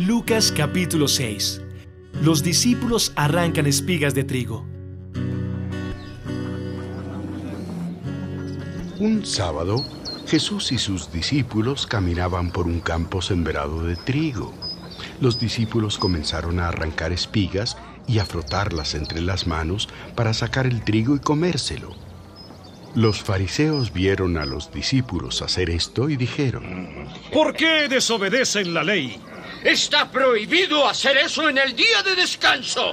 Lucas capítulo 6. Los discípulos arrancan espigas de trigo. Un sábado, Jesús y sus discípulos caminaban por un campo sembrado de trigo. Los discípulos comenzaron a arrancar espigas y a frotarlas entre las manos para sacar el trigo y comérselo. Los fariseos vieron a los discípulos hacer esto y dijeron, ¿Por qué desobedecen la ley? Está prohibido hacer eso en el día de descanso.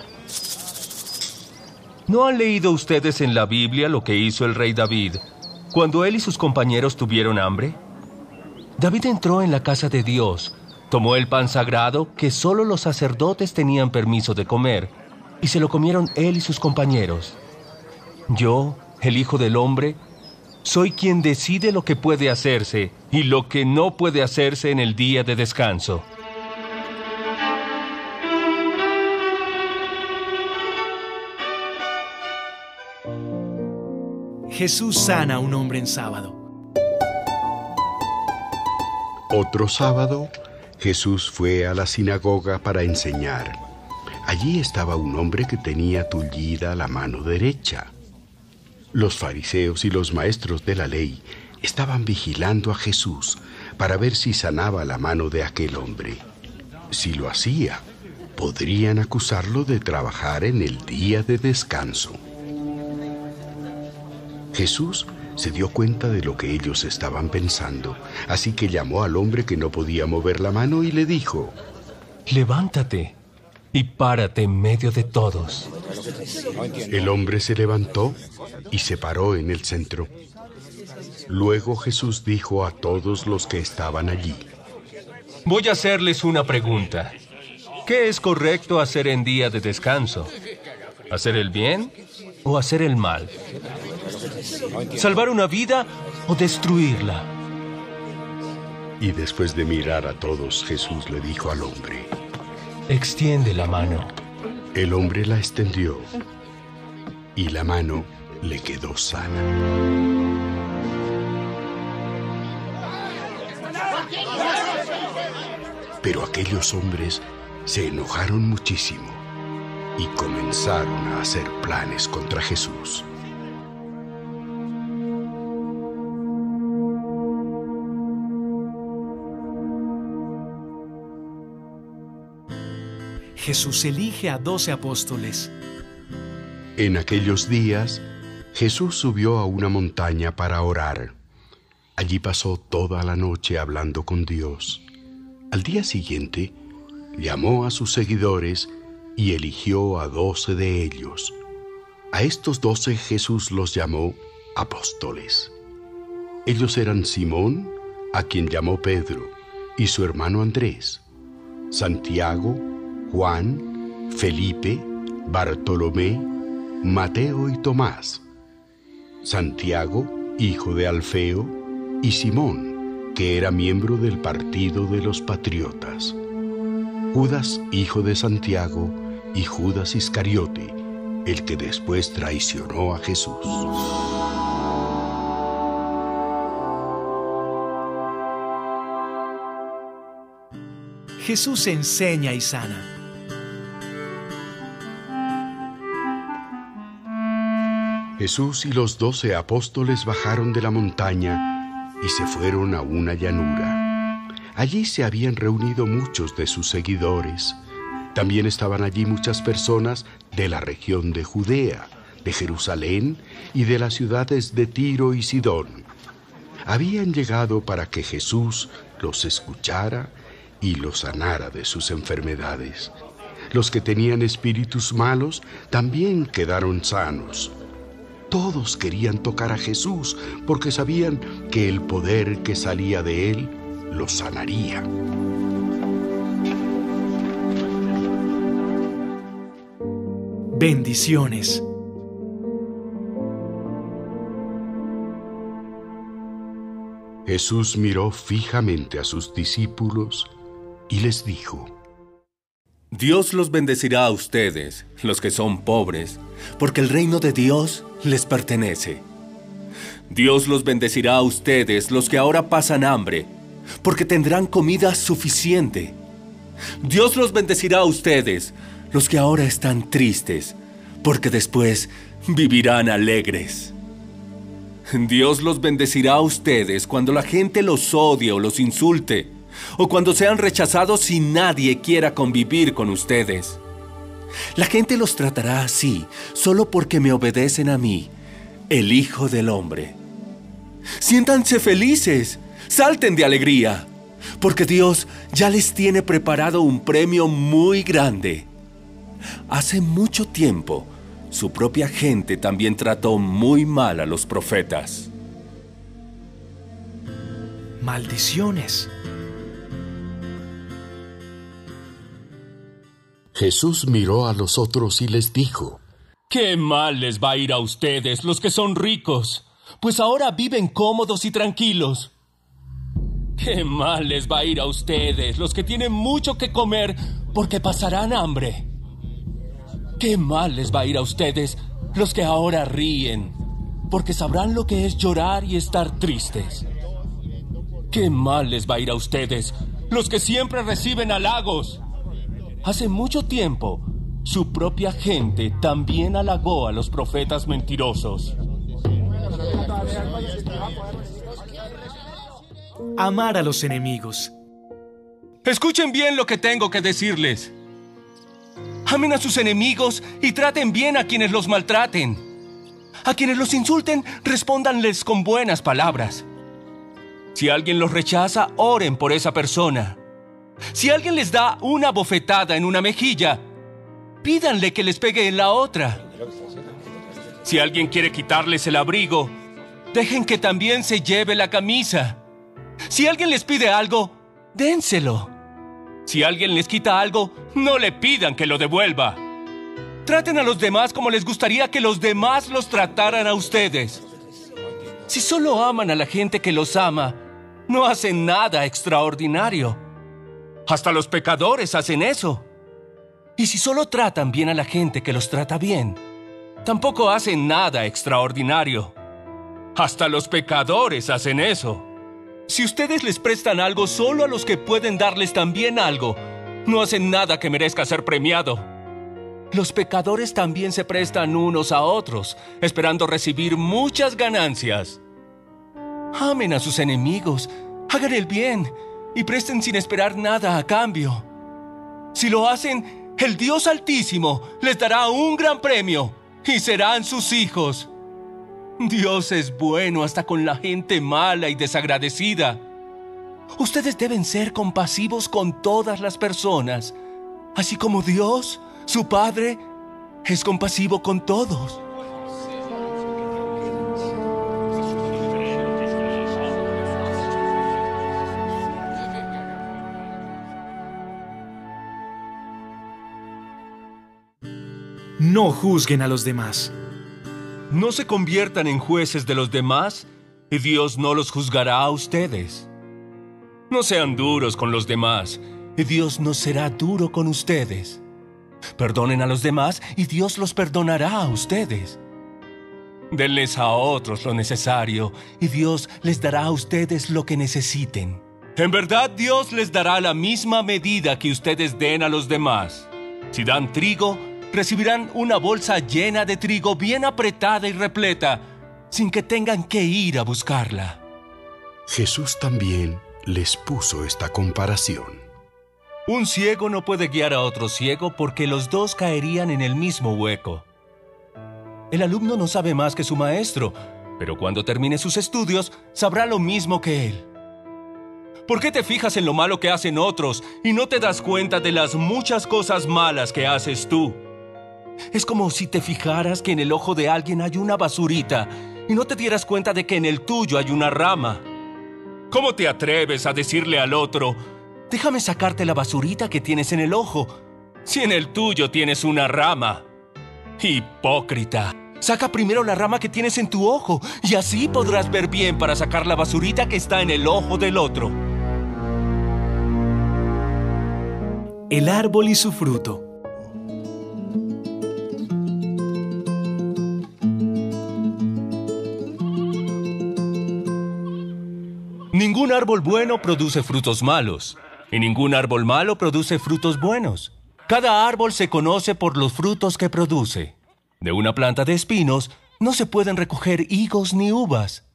¿No han leído ustedes en la Biblia lo que hizo el rey David cuando él y sus compañeros tuvieron hambre? David entró en la casa de Dios, tomó el pan sagrado que solo los sacerdotes tenían permiso de comer, y se lo comieron él y sus compañeros. Yo, el Hijo del Hombre, soy quien decide lo que puede hacerse y lo que no puede hacerse en el día de descanso. Jesús sana a un hombre en sábado. Otro sábado, Jesús fue a la sinagoga para enseñar. Allí estaba un hombre que tenía tullida la mano derecha. Los fariseos y los maestros de la ley estaban vigilando a Jesús para ver si sanaba la mano de aquel hombre. Si lo hacía, podrían acusarlo de trabajar en el día de descanso. Jesús se dio cuenta de lo que ellos estaban pensando, así que llamó al hombre que no podía mover la mano y le dijo, Levántate y párate en medio de todos. El hombre se levantó y se paró en el centro. Luego Jesús dijo a todos los que estaban allí, Voy a hacerles una pregunta. ¿Qué es correcto hacer en día de descanso? ¿Hacer el bien o hacer el mal? ¿Salvar una vida o destruirla? Y después de mirar a todos, Jesús le dijo al hombre, Extiende la mano. El hombre la extendió y la mano le quedó sana. Pero aquellos hombres se enojaron muchísimo y comenzaron a hacer planes contra Jesús. Jesús elige a doce apóstoles. En aquellos días, Jesús subió a una montaña para orar. Allí pasó toda la noche hablando con Dios. Al día siguiente, llamó a sus seguidores y eligió a doce de ellos. A estos doce Jesús los llamó apóstoles. Ellos eran Simón, a quien llamó Pedro, y su hermano Andrés, Santiago, Juan, Felipe, Bartolomé, Mateo y Tomás, Santiago, hijo de Alfeo, y Simón, que era miembro del partido de los patriotas, Judas, hijo de Santiago, y Judas Iscariote, el que después traicionó a Jesús. Jesús enseña y sana. Jesús y los doce apóstoles bajaron de la montaña y se fueron a una llanura. Allí se habían reunido muchos de sus seguidores. También estaban allí muchas personas de la región de Judea, de Jerusalén y de las ciudades de Tiro y Sidón. Habían llegado para que Jesús los escuchara y los sanara de sus enfermedades. Los que tenían espíritus malos también quedaron sanos. Todos querían tocar a Jesús porque sabían que el poder que salía de él los sanaría. Bendiciones. Jesús miró fijamente a sus discípulos y les dijo, Dios los bendecirá a ustedes, los que son pobres, porque el reino de Dios les pertenece. Dios los bendecirá a ustedes, los que ahora pasan hambre, porque tendrán comida suficiente. Dios los bendecirá a ustedes, los que ahora están tristes, porque después vivirán alegres. Dios los bendecirá a ustedes cuando la gente los odie o los insulte, o cuando sean rechazados y nadie quiera convivir con ustedes. La gente los tratará así solo porque me obedecen a mí, el Hijo del Hombre. Siéntanse felices, salten de alegría, porque Dios ya les tiene preparado un premio muy grande. Hace mucho tiempo, su propia gente también trató muy mal a los profetas. Maldiciones. Jesús miró a los otros y les dijo, Qué mal les va a ir a ustedes, los que son ricos, pues ahora viven cómodos y tranquilos. Qué mal les va a ir a ustedes, los que tienen mucho que comer, porque pasarán hambre. Qué mal les va a ir a ustedes, los que ahora ríen, porque sabrán lo que es llorar y estar tristes. Qué mal les va a ir a ustedes, los que siempre reciben halagos. Hace mucho tiempo, su propia gente también halagó a los profetas mentirosos. Amar a los enemigos. Escuchen bien lo que tengo que decirles. Amen a sus enemigos y traten bien a quienes los maltraten. A quienes los insulten, respóndanles con buenas palabras. Si alguien los rechaza, oren por esa persona. Si alguien les da una bofetada en una mejilla, pídanle que les pegue en la otra. Si alguien quiere quitarles el abrigo, dejen que también se lleve la camisa. Si alguien les pide algo, dénselo. Si alguien les quita algo, no le pidan que lo devuelva. Traten a los demás como les gustaría que los demás los trataran a ustedes. Si solo aman a la gente que los ama, no hacen nada extraordinario. Hasta los pecadores hacen eso. Y si solo tratan bien a la gente que los trata bien, tampoco hacen nada extraordinario. Hasta los pecadores hacen eso. Si ustedes les prestan algo solo a los que pueden darles también algo, no hacen nada que merezca ser premiado. Los pecadores también se prestan unos a otros, esperando recibir muchas ganancias. Amen a sus enemigos, hagan el bien y presten sin esperar nada a cambio. Si lo hacen, el Dios Altísimo les dará un gran premio y serán sus hijos. Dios es bueno hasta con la gente mala y desagradecida. Ustedes deben ser compasivos con todas las personas, así como Dios, su Padre, es compasivo con todos. No juzguen a los demás. No se conviertan en jueces de los demás y Dios no los juzgará a ustedes. No sean duros con los demás y Dios no será duro con ustedes. Perdonen a los demás y Dios los perdonará a ustedes. Denles a otros lo necesario y Dios les dará a ustedes lo que necesiten. En verdad Dios les dará la misma medida que ustedes den a los demás. Si dan trigo, recibirán una bolsa llena de trigo bien apretada y repleta, sin que tengan que ir a buscarla. Jesús también les puso esta comparación. Un ciego no puede guiar a otro ciego porque los dos caerían en el mismo hueco. El alumno no sabe más que su maestro, pero cuando termine sus estudios sabrá lo mismo que él. ¿Por qué te fijas en lo malo que hacen otros y no te das cuenta de las muchas cosas malas que haces tú? Es como si te fijaras que en el ojo de alguien hay una basurita y no te dieras cuenta de que en el tuyo hay una rama. ¿Cómo te atreves a decirle al otro, déjame sacarte la basurita que tienes en el ojo, si en el tuyo tienes una rama? Hipócrita. Saca primero la rama que tienes en tu ojo y así podrás ver bien para sacar la basurita que está en el ojo del otro. El árbol y su fruto. Árbol bueno produce frutos malos, Y ningún árbol malo produce frutos buenos. Cada árbol se conoce por los frutos que produce. De una planta de espinos no se pueden recoger higos ni uvas.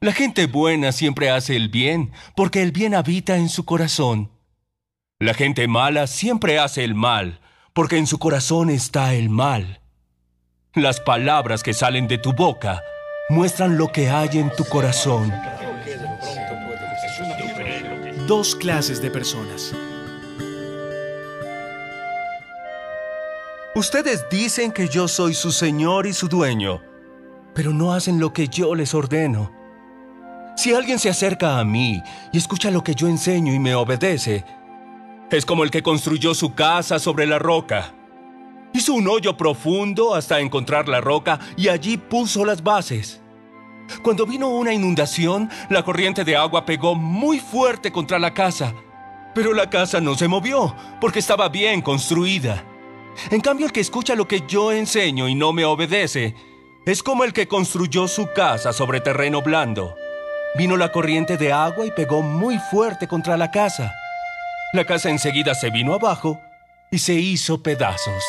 La gente buena siempre hace el bien, porque el bien habita en su corazón. La gente mala siempre hace el mal, porque en su corazón está el mal. Las palabras que salen de tu boca muestran lo que hay en tu corazón. Dos clases de personas. Ustedes dicen que yo soy su Señor y su dueño, pero no hacen lo que yo les ordeno. Si alguien se acerca a mí y escucha lo que yo enseño y me obedece, es como el que construyó su casa sobre la roca. Hizo un hoyo profundo hasta encontrar la roca y allí puso las bases. Cuando vino una inundación, la corriente de agua pegó muy fuerte contra la casa, pero la casa no se movió porque estaba bien construida. En cambio, el que escucha lo que yo enseño y no me obedece, es como el que construyó su casa sobre terreno blando. Vino la corriente de agua y pegó muy fuerte contra la casa. La casa enseguida se vino abajo y se hizo pedazos.